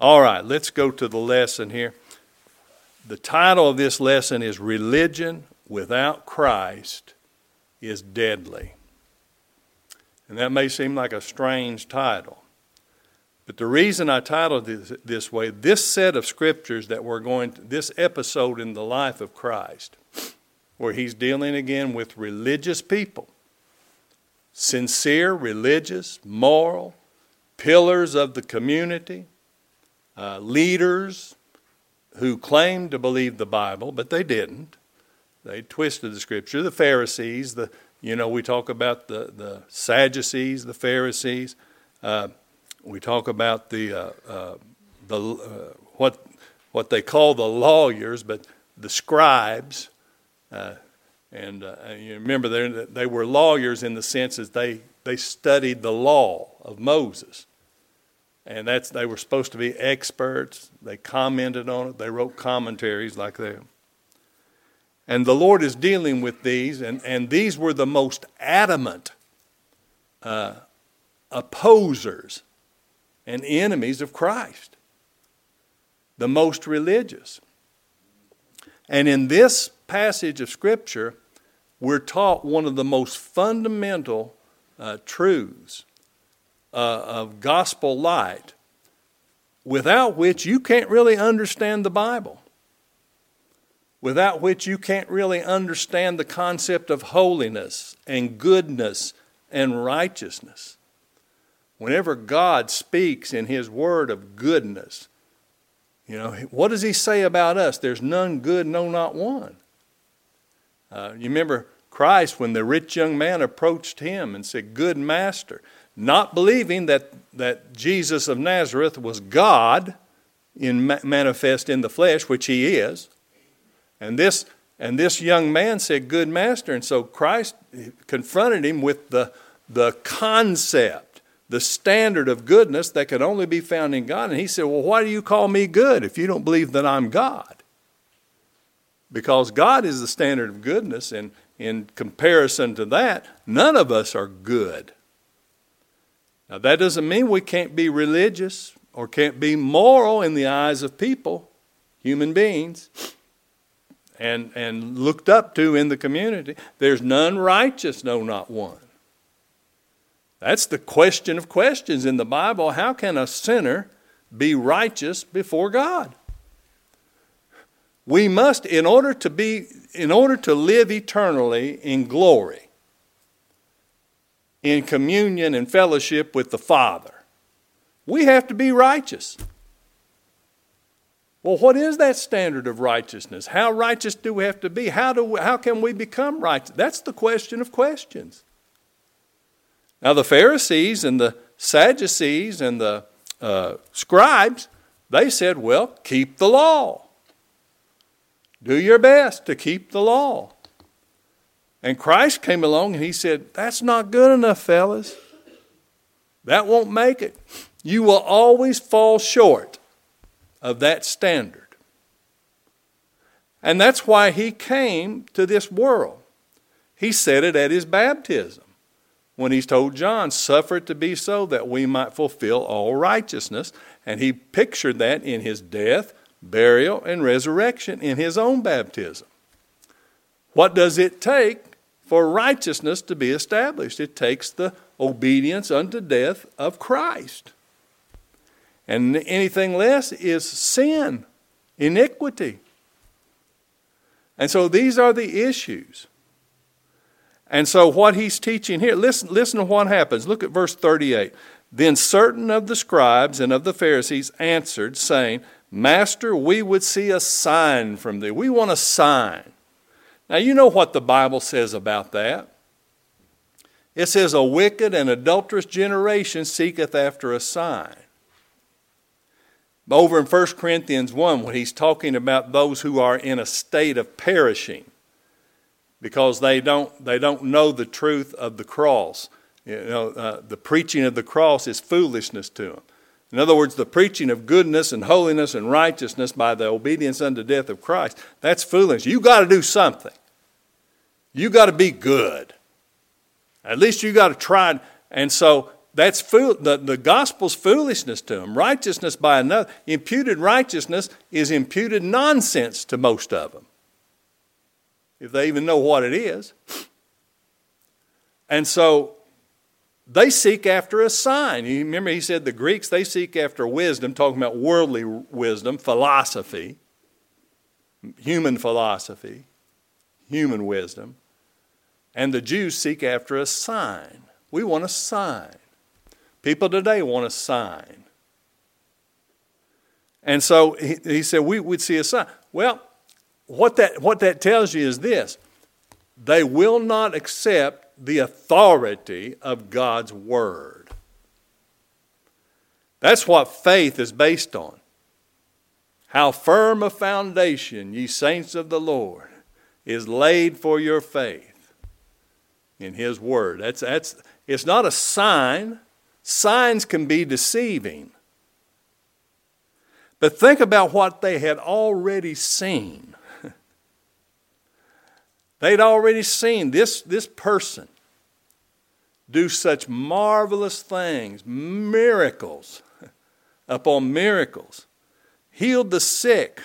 All right, let's go to the lesson here. The title of this lesson is Religion Without Christ is Deadly. And that may seem like a strange title. But the reason I titled it this way, this set of scriptures that we're going to, this episode in the life of Christ, where he's dealing again with religious people, sincere, religious, moral, pillars of the community, uh, leaders who claimed to believe the Bible, but they didn't. They twisted the scripture. The Pharisees, the you know, we talk about the, the Sadducees, the Pharisees. Uh, we talk about the, uh, uh, the uh, what, what they call the lawyers, but the scribes. Uh, and you remember they were lawyers in the sense that they, they studied the law of Moses. And that's, they were supposed to be experts. They commented on it. They wrote commentaries like that. And the Lord is dealing with these, and, and these were the most adamant uh, opposers and enemies of Christ, the most religious. And in this passage of Scripture, we're taught one of the most fundamental uh, truths of gospel light, without which you can't really understand the Bible without which you can't really understand the concept of holiness and goodness and righteousness. Whenever God speaks in His word of goodness, you know, what does He say about us? There's none good, no, not one. Uh, you remember Christ when the rich young man approached Him and said, Good Master, not believing that, that Jesus of Nazareth was God in manifest in the flesh, which He is and this, and this young man said, Good master. And so Christ confronted him with the, the concept, the standard of goodness that could only be found in God. And he said, Well, why do you call me good if you don't believe that I'm God? Because God is the standard of goodness, and in comparison to that, none of us are good. Now, that doesn't mean we can't be religious or can't be moral in the eyes of people, human beings and, and looked up to in the community. There's none righteous, no, not one. That's the question of questions in the Bible. How can a sinner be righteous before God? We must, in order to be, in order to live eternally in glory, in communion and fellowship with the Father, we have to be righteous. Well, what is that standard of righteousness? How righteous do we have to be? How, do we, how can we become righteous? That's the question of questions. Now, the Pharisees and the Sadducees and the uh, scribes, they said, well, keep the law. Do your best to keep the law. And Christ came along and he said, That's not good enough, fellas. That won't make it. You will always fall short of that standard. And that's why he came to this world. He said it at his baptism when he told John, Suffer it to be so that we might fulfill all righteousness. And he pictured that in his death, burial, and resurrection in his own baptism. What does it take for righteousness to be established? It takes the obedience unto death of Christ. And anything less is sin, iniquity. And so these are the issues. And so what he's teaching here, listen, listen to what happens. Look at verse 38. Then certain of the scribes and of the Pharisees answered, saying, Master, we would see a sign from thee. We want a sign. Now, you know what the Bible says about that. It says, A wicked and adulterous generation seeketh after a sign. Over in 1 Corinthians 1, when he's talking about those who are in a state of perishing because they don't, they don't know the truth of the cross. You know, uh, the preaching of the cross is foolishness to them. In other words, the preaching of goodness and holiness and righteousness by the obedience unto death of Christ, that's foolish. You got to do something. You got to be good. At least you got to try. And so that's fool, the, the gospel's foolishness to them. Righteousness by another, imputed righteousness is imputed nonsense to most of them, if they even know what it is. And so they seek after a sign. You remember, he said the Greeks, they seek after wisdom, talking about worldly wisdom, philosophy, human philosophy, human wisdom. And the Jews seek after a sign. We want a sign. People today want a sign. And so he, he said, we would see a sign. Well, what that, what that tells you is this they will not accept the authority of God's Word. That's what faith is based on. How firm a foundation, ye saints of the Lord, is laid for your faith in His Word. That's, that's, it's not a sign Signs can be deceiving. But think about what they had already seen. They'd already seen this, this person do such marvelous things, miracles upon miracles, healed the sick,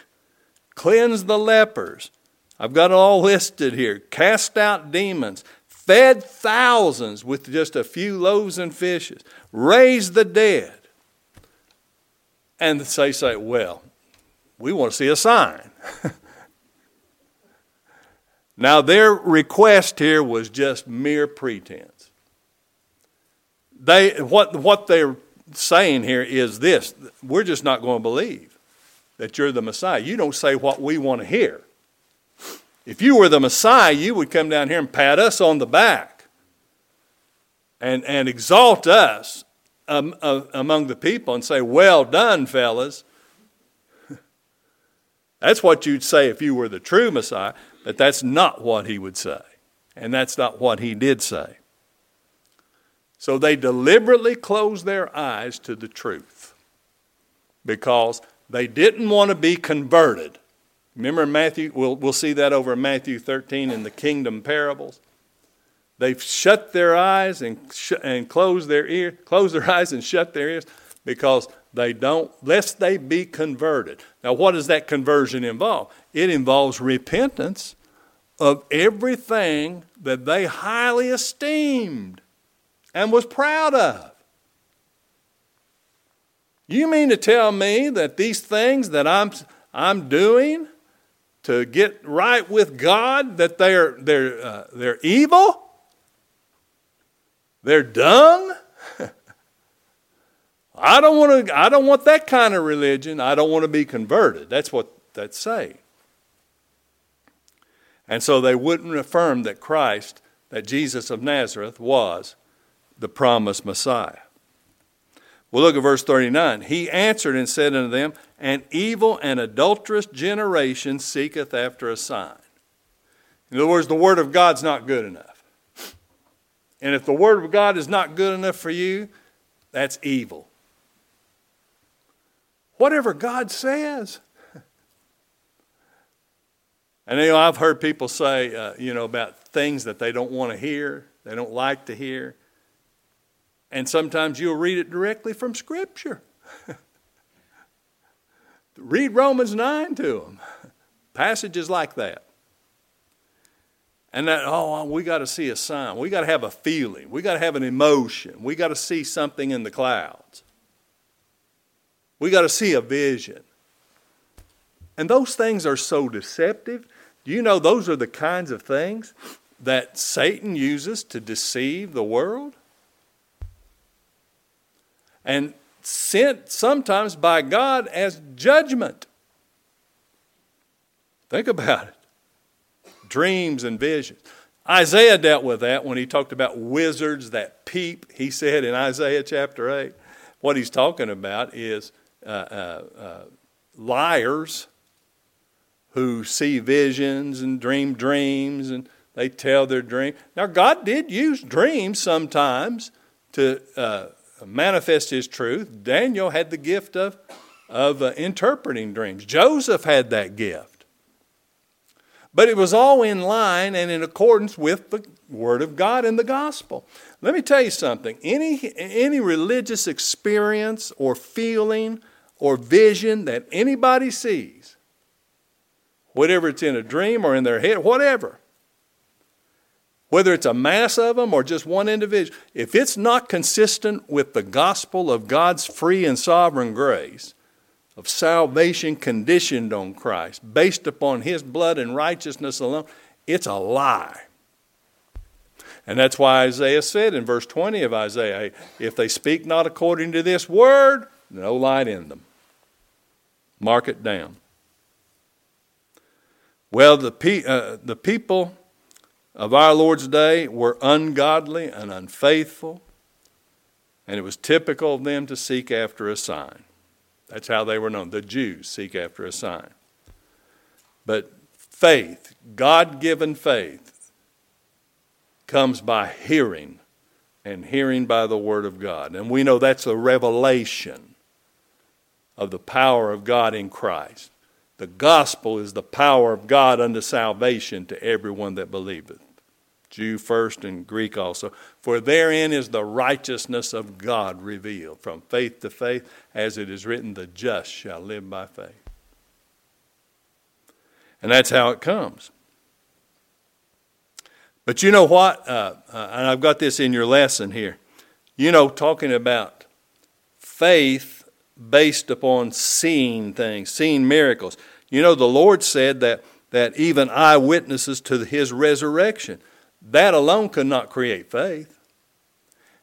cleansed the lepers. I've got it all listed here. Cast out demons, fed thousands with just a few loaves and fishes, raised the dead. And they say, well, we want to see a sign. now, their request here was just mere pretense. They, what, what they're saying here is this we're just not going to believe that you're the Messiah. You don't say what we want to hear. If you were the Messiah, you would come down here and pat us on the back and, and exalt us um, uh, among the people and say, Well done, fellas. that's what you'd say if you were the true Messiah, but that's not what he would say. And that's not what he did say. So they deliberately closed their eyes to the truth because they didn't want to be converted. Remember Matthew, we'll, we'll see that over in Matthew 13 in the kingdom parables. They've shut their eyes and, sh- and closed their ear, closed their eyes and shut their ears because they don't, lest they be converted. Now, what does that conversion involve? It involves repentance of everything that they highly esteemed and was proud of. You mean to tell me that these things that I'm, I'm doing to get right with God that they're, they're, uh, they're evil? They're dung? I don't want to I don't want that kind of religion. I don't want to be converted. That's what that's saying. And so they wouldn't affirm that Christ, that Jesus of Nazareth was the promised Messiah. Well, look at verse 39. He answered and said unto them, An evil and adulterous generation seeketh after a sign. In other words, the Word of God's not good enough. And if the Word of God is not good enough for you, that's evil. Whatever God says. And you know, I've heard people say, uh, you know, about things that they don't want to hear, they don't like to hear. And sometimes you'll read it directly from Scripture. read Romans 9 to them. Passages like that. And that, oh, we got to see a sign. We got to have a feeling. We got to have an emotion. We got to see something in the clouds. We got to see a vision. And those things are so deceptive. Do you know those are the kinds of things that Satan uses to deceive the world? and sent sometimes by God as judgment. Think about it dreams and visions. Isaiah dealt with that when he talked about wizards that peep. He said in Isaiah chapter 8, what he's talking about is uh, uh, uh, liars who see visions and dream dreams and they tell their dream. Now, God did use dreams sometimes to uh, manifest his truth. Daniel had the gift of, of uh, interpreting dreams. Joseph had that gift. But it was all in line and in accordance with the Word of God and the gospel. Let me tell you something any, any religious experience or feeling or vision that anybody sees, whatever it's in a dream or in their head, whatever, whether it's a mass of them or just one individual, if it's not consistent with the gospel of God's free and sovereign grace, of salvation conditioned on Christ, based upon His blood and righteousness alone, it's a lie. And that's why Isaiah said in verse 20 of Isaiah, if they speak not according to this word, no light in them. Mark it down. Well, the, pe- uh, the people of our Lord's day were ungodly and unfaithful, and it was typical of them to seek after a sign. That's how they were known. The Jews seek after a sign. But faith, God given faith, comes by hearing, and hearing by the Word of God. And we know that's a revelation of the power of God in Christ. The gospel is the power of God unto salvation to everyone that believeth. Jew first and Greek also. For therein is the righteousness of God revealed from faith to faith, as it is written, the just shall live by faith. And that's how it comes. But you know what? Uh, uh, and I've got this in your lesson here. You know, talking about faith based upon seeing things, seeing miracles. You know, the Lord said that, that even eyewitnesses to his resurrection that alone could not create faith.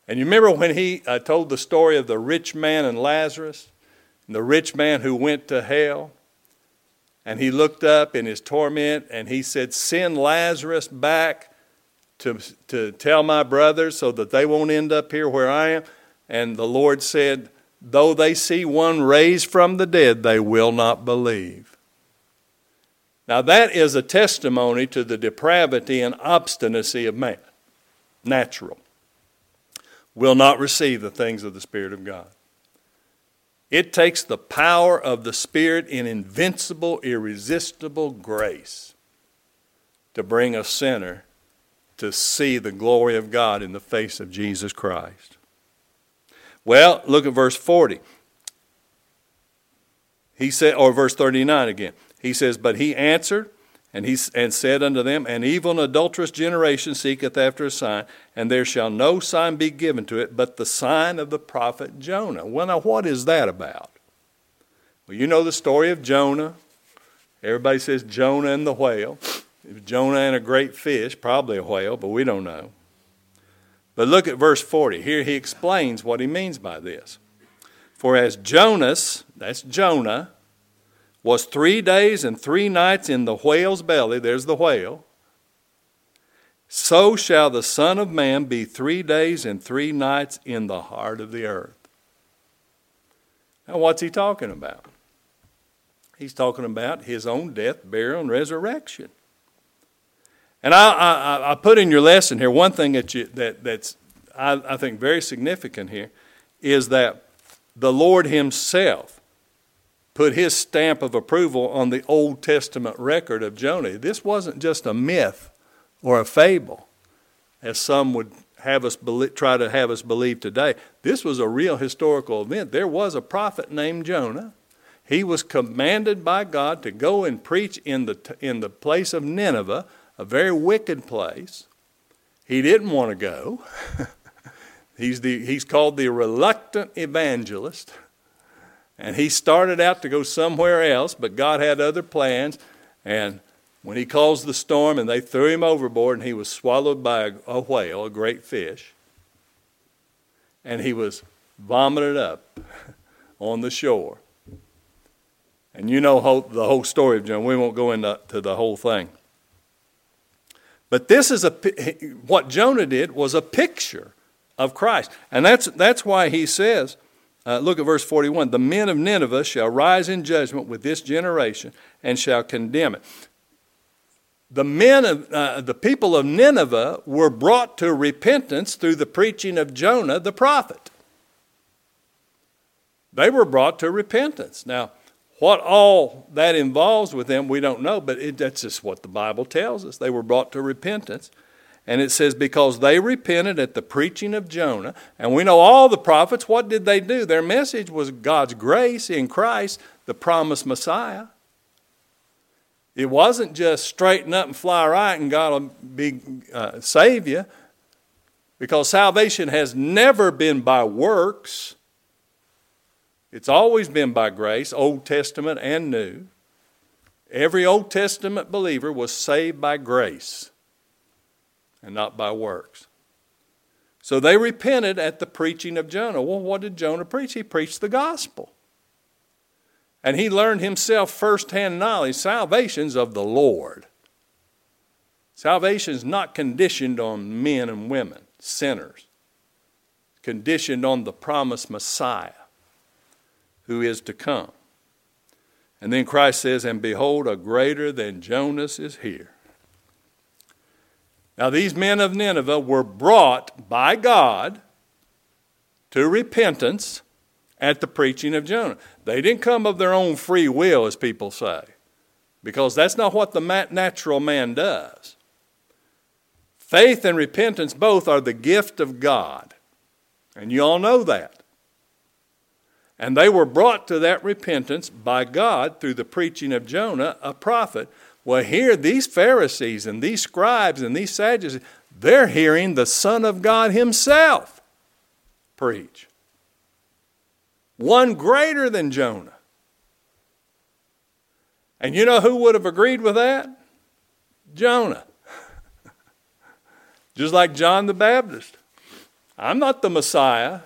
And you remember when he uh, told the story of the rich man and Lazarus, and the rich man who went to hell, and he looked up in his torment and he said, Send Lazarus back to, to tell my brothers so that they won't end up here where I am. And the Lord said, Though they see one raised from the dead, they will not believe. Now, that is a testimony to the depravity and obstinacy of man, natural. Will not receive the things of the Spirit of God. It takes the power of the Spirit in invincible, irresistible grace to bring a sinner to see the glory of God in the face of Jesus Christ. Well, look at verse 40. He said, or verse 39 again. He says, But he answered and, he, and said unto them, An evil and adulterous generation seeketh after a sign, and there shall no sign be given to it but the sign of the prophet Jonah. Well, now, what is that about? Well, you know the story of Jonah. Everybody says Jonah and the whale. Jonah and a great fish, probably a whale, but we don't know. But look at verse 40. Here he explains what he means by this. For as Jonas, that's Jonah, was three days and three nights in the whale's belly, there's the whale, so shall the Son of Man be three days and three nights in the heart of the earth. Now, what's he talking about? He's talking about his own death, burial, and resurrection. And I, I, I put in your lesson here one thing that you, that, that's, I, I think, very significant here is that the Lord Himself put his stamp of approval on the Old Testament record of Jonah. This wasn't just a myth or a fable, as some would have us try to have us believe today. This was a real historical event. There was a prophet named Jonah. He was commanded by God to go and preach in the, in the place of Nineveh, a very wicked place. He didn't want to go. he's, the, he's called the reluctant evangelist. And he started out to go somewhere else, but God had other plans. And when he caused the storm and they threw him overboard, and he was swallowed by a, whale, a great fish, and he was vomited up on the shore. And you know the whole story of Jonah. We won't go into the whole thing. But this is a what Jonah did was a picture of Christ, and that's that's why he says uh, look at verse 41. The men of Nineveh shall rise in judgment with this generation and shall condemn it. The men of uh, the people of Nineveh were brought to repentance through the preaching of Jonah the prophet. They were brought to repentance. Now, What all that involves with them, we don't know, but it, that's just what the Bible tells us. They were brought to repentance. And it says, because they repented at the preaching of Jonah, and we know all the prophets, what did they do? Their message was God's grace in Christ, the promised Messiah. It wasn't just straighten up and fly right and God will be uh, save you, because salvation has never been by works. It's always been by grace, Old Testament and New. Every Old Testament believer was saved by grace and not by works. So they repented at the preaching of Jonah. Well, what did Jonah preach? He preached the gospel. And he learned himself firsthand knowledge salvation's of the Lord. Salvation is not conditioned on men and women, sinners, conditioned on the promised Messiah who is to come. And then Christ says, And behold, a greater than Jonas is here. Now, these men of Nineveh were brought by God to repentance at the preaching of Jonah. They didn't come of their own free will, as people say, because that's not what the natural man does. Faith and repentance both are the gift of God, and you all know that. And they were brought to that repentance by God through the preaching of Jonah, a prophet. Well, here, these Pharisees and these scribes and these Sadducees, they're hearing the Son of God Himself preach. One greater than Jonah. And you know who would have agreed with that? Jonah. Just like John the Baptist. I'm not the Messiah.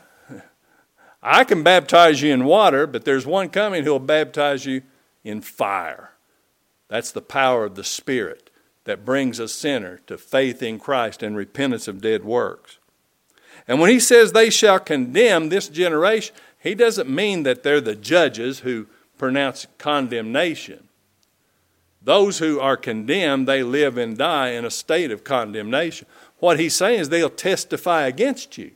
I can baptize you in water, but there's one coming who'll baptize you in fire. That's the power of the Spirit that brings a sinner to faith in Christ and repentance of dead works. And when he says they shall condemn this generation, he doesn't mean that they're the judges who pronounce condemnation. Those who are condemned, they live and die in a state of condemnation. What he's saying is they'll testify against you.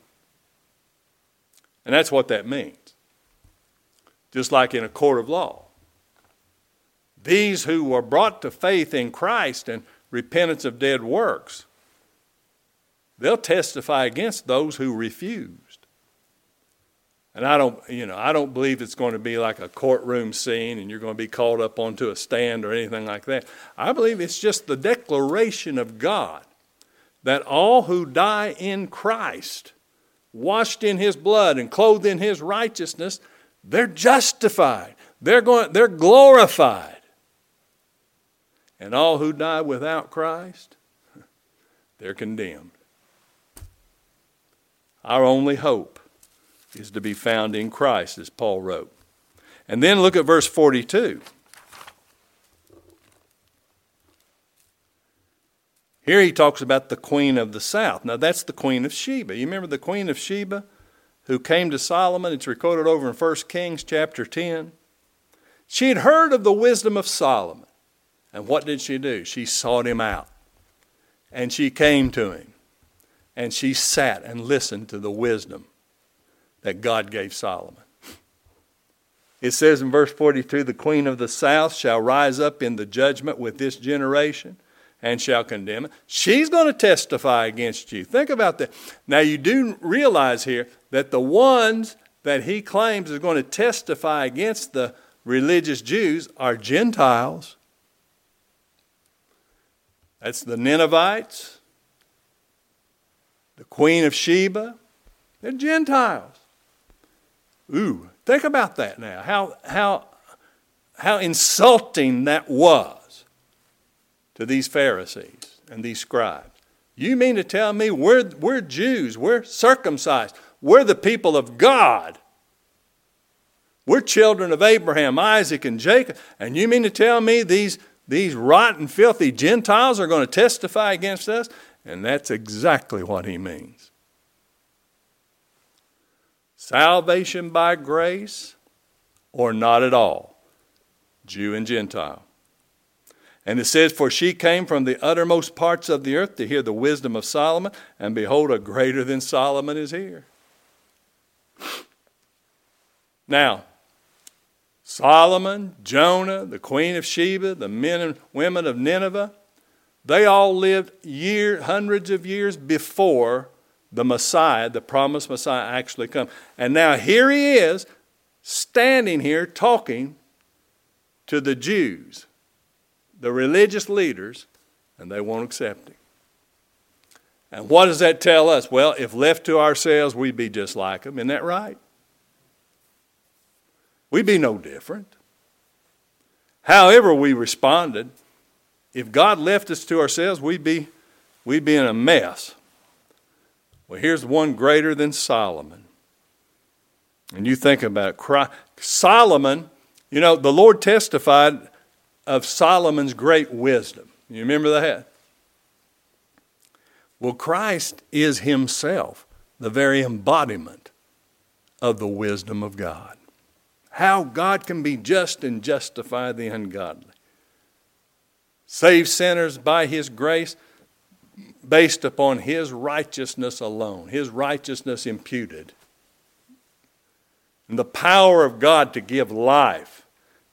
And that's what that means. Just like in a court of law. These who were brought to faith in Christ and repentance of dead works, they'll testify against those who refused. And I don't, you know, I don't believe it's going to be like a courtroom scene and you're going to be called up onto a stand or anything like that. I believe it's just the declaration of God that all who die in Christ washed in his blood and clothed in his righteousness, they're justified. They're, going, they're glorified. And all who die without Christ, they're condemned. Our only hope is to be found in Christ, as Paul wrote. And then look at verse 42. Here he talks about the queen of the south. Now that's the queen of Sheba. You remember the queen of Sheba who came to Solomon? It's recorded over in 1 Kings chapter 10. She had heard of the wisdom of Solomon. And what did she do? She sought him out. And she came to him. And she sat and listened to the wisdom that God gave Solomon. It says in verse 42 the queen of the south shall rise up in the judgment with this generation and shall condemn. She's going to testify against you. Think about that. Now, you do realize here that the ones that he claims is going to testify against the religious Jews are Gentiles. That's the Ninevites, the Queen of Sheba. They're Gentiles. Ooh, think about that now. How, how, how insulting that was to these Pharisees and these scribes. You mean to tell me we're, we're Jews, we're circumcised, we're the people of God. We're children of Abraham, Isaac, and Jacob. And you mean to tell me these, these rotten, filthy Gentiles are going to testify against us? And that's exactly what he means. Salvation by grace or not at all, Jew and Gentile. And it says, For she came from the uttermost parts of the earth to hear the wisdom of Solomon, and behold, a greater than Solomon is here. Now, Solomon, Jonah, the queen of Sheba, the men and women of Nineveh, they all lived year, hundreds of years before the Messiah, the promised Messiah, actually come. And now here he is, standing here talking to the Jews, the religious leaders, and they won't accept him. And what does that tell us? Well, if left to ourselves, we'd be just like them. Isn't that right? We'd be no different. However, we responded, if God left us to ourselves, we'd be, we'd be in a mess. Well, here's one greater than Solomon. And you think about it. Solomon, you know, the Lord testified of Solomon's great wisdom. You remember that? Well, Christ is himself the very embodiment of the wisdom of God. How God can be just and justify the ungodly. Save sinners by his grace based upon his righteousness alone, his righteousness imputed. And the power of God to give life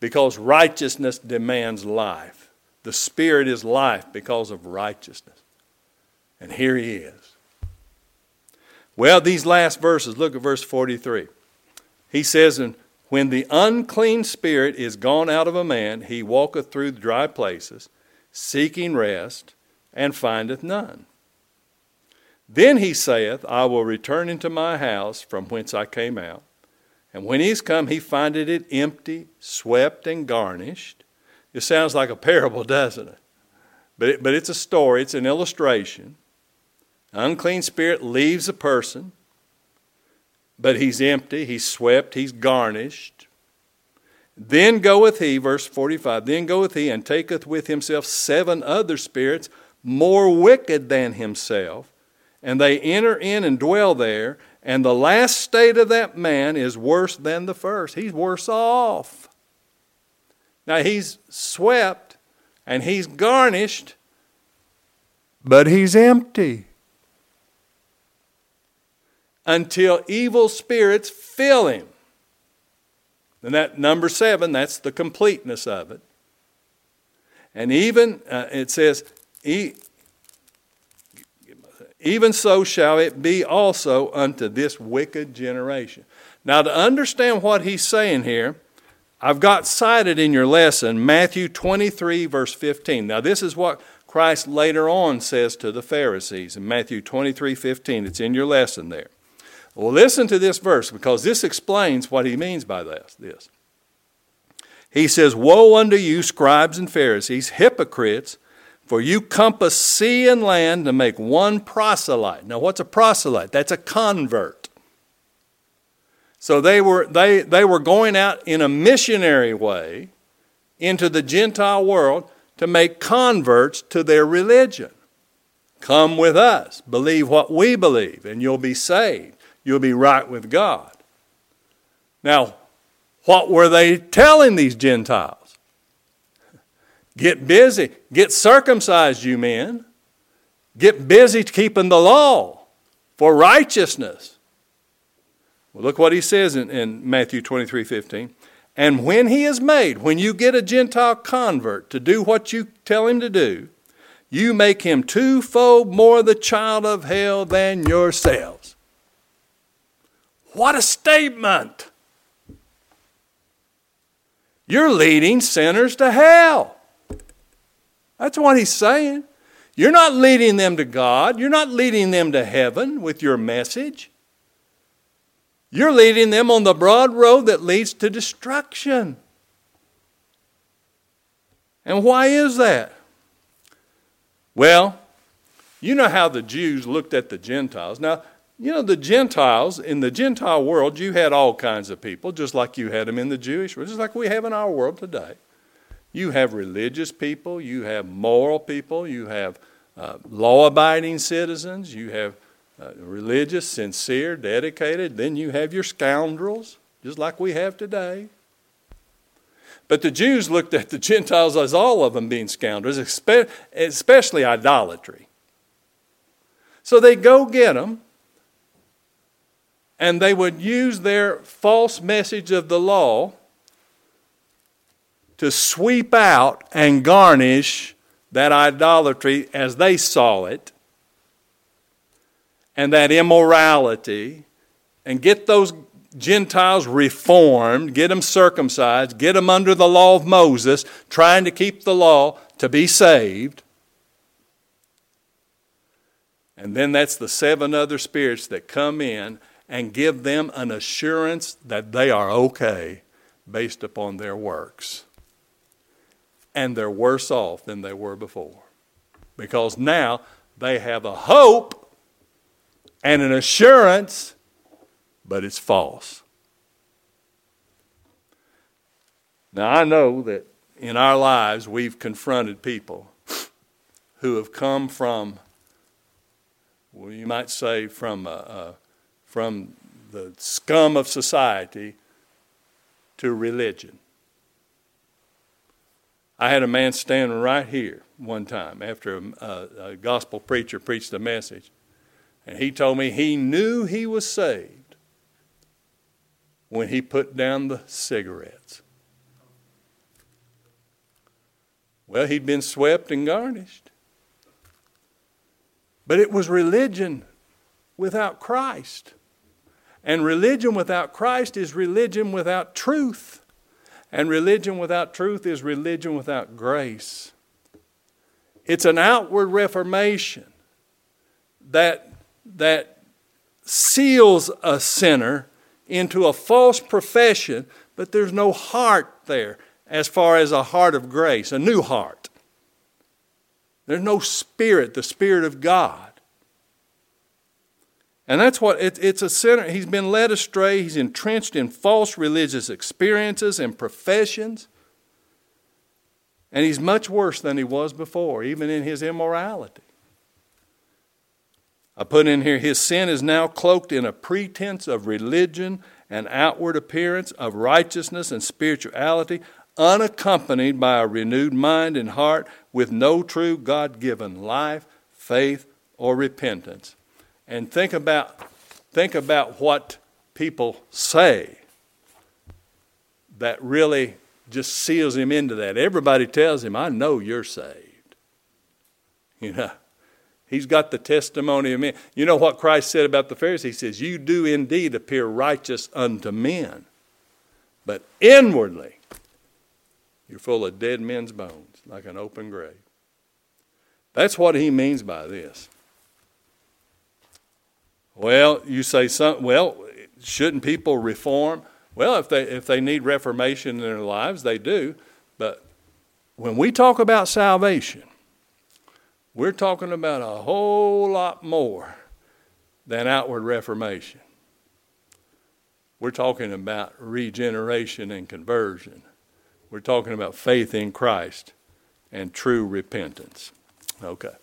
because righteousness demands life. The Spirit is life because of righteousness. And here he is. Well, these last verses, look at verse 43. He says, And when the unclean spirit is gone out of a man, he walketh through dry places, seeking rest, and findeth none. Then he saith, I will return into my house from whence I came out. And when he's come, he findeth it empty, swept, and garnished. It sounds like a parable, doesn't it? But, it, but it's a story, it's an illustration. Unclean spirit leaves a person, but he's empty, he's swept, he's garnished. Then goeth he, verse 45, then goeth he and taketh with himself seven other spirits more wicked than himself, and they enter in and dwell there, and the last state of that man is worse than the first. He's worse off. Now he's swept and he's garnished, but he's empty until evil spirits fill him. And that number seven, that's the completeness of it. And even, uh, it says, even so shall it be also unto this wicked generation. Now, to understand what he's saying here, I've got cited in your lesson Matthew 23, verse 15. Now, this is what Christ later on says to the Pharisees in Matthew 23, 15. It's in your lesson there. Well, listen to this verse because this explains what he means by this. this. He says, Woe unto you, scribes and Pharisees, hypocrites, for you compass sea and land to make one proselyte. Now, what's a proselyte? That's a convert. So they were, they, they were going out in a missionary way into the Gentile world to make converts to their religion. Come with us, believe what we believe, and you'll be saved you'll be right with God. Now, what were they telling these Gentiles? Get busy, get circumcised, you men. Get busy keeping the law for righteousness. Well, look what he says in, in Matthew 23 15. And when he is made, when you get a Gentile convert to do what you tell him to do, you make him twofold more the child of hell than yourselves. What a statement! You're leading sinners to hell. That's what he's saying. You're not leading them to God. You're not leading them to heaven with your message. You're leading them on the broad road that leads to destruction. And why is that? Well, you know how the Jews looked at the Gentiles. Now, you know, the Gentiles, in the Gentile world, you had all kinds of people, just like you had them in the Jewish world, just like we have in our world today. You have religious people, you have moral people, you have uh, law abiding citizens, you have uh, religious, sincere, dedicated, then you have your scoundrels, just like we have today. But the Jews looked at the Gentiles as all of them being scoundrels, especially idolatry. So they go get them and they would use their false message of the law to sweep out and garnish that idolatry as they saw it and that immorality and get those Gentiles reformed, get them circumcised, get them under the law of Moses, trying to keep the law to be saved. And then that's the seven other spirits that come in and give them an assurance that they are okay based upon their works. And they're worse off than they were before. Because now they have a hope and an assurance, but it's false. Now, I know that in our lives we've confronted people who have come from, well, you might say, from, uh, uh, from the scum of society to religion. I had a man standing right here one time after a, a, gospel preacher preached a message, and he told me he knew he was saved when he put down the cigarettes. Well, he'd been swept and garnished. But it was religion without Christ. And religion without Christ is religion without truth. And religion without truth is religion without grace. It's an outward reformation that, that seals a sinner into a false profession, but there's no heart there as far as a heart of grace, a new heart. There's no spirit, the Spirit of God. And that's what it, it's a sinner. He's been led astray. He's entrenched in false religious experiences and professions. And he's much worse than he was before, even in his immorality. I put in here his sin is now cloaked in a pretense of religion and outward appearance of righteousness and spirituality, unaccompanied by a renewed mind and heart with no true God given life, faith, or repentance. And think about, think about what people say that really just seals him into that. Everybody tells him, I know you're saved. You know, he's got the testimony of men. You know what Christ said about the Pharisees? He says, You do indeed appear righteous unto men, but inwardly you're full of dead men's bones, like an open grave. That's what he means by this. Well, you say some. Well, shouldn't people reform? Well, if they if they need reformation in their lives, they do. But when we talk about salvation, we're talking about a whole lot more than outward reformation. We're talking about regeneration and conversion. We're talking about faith in Christ and true repentance. Okay.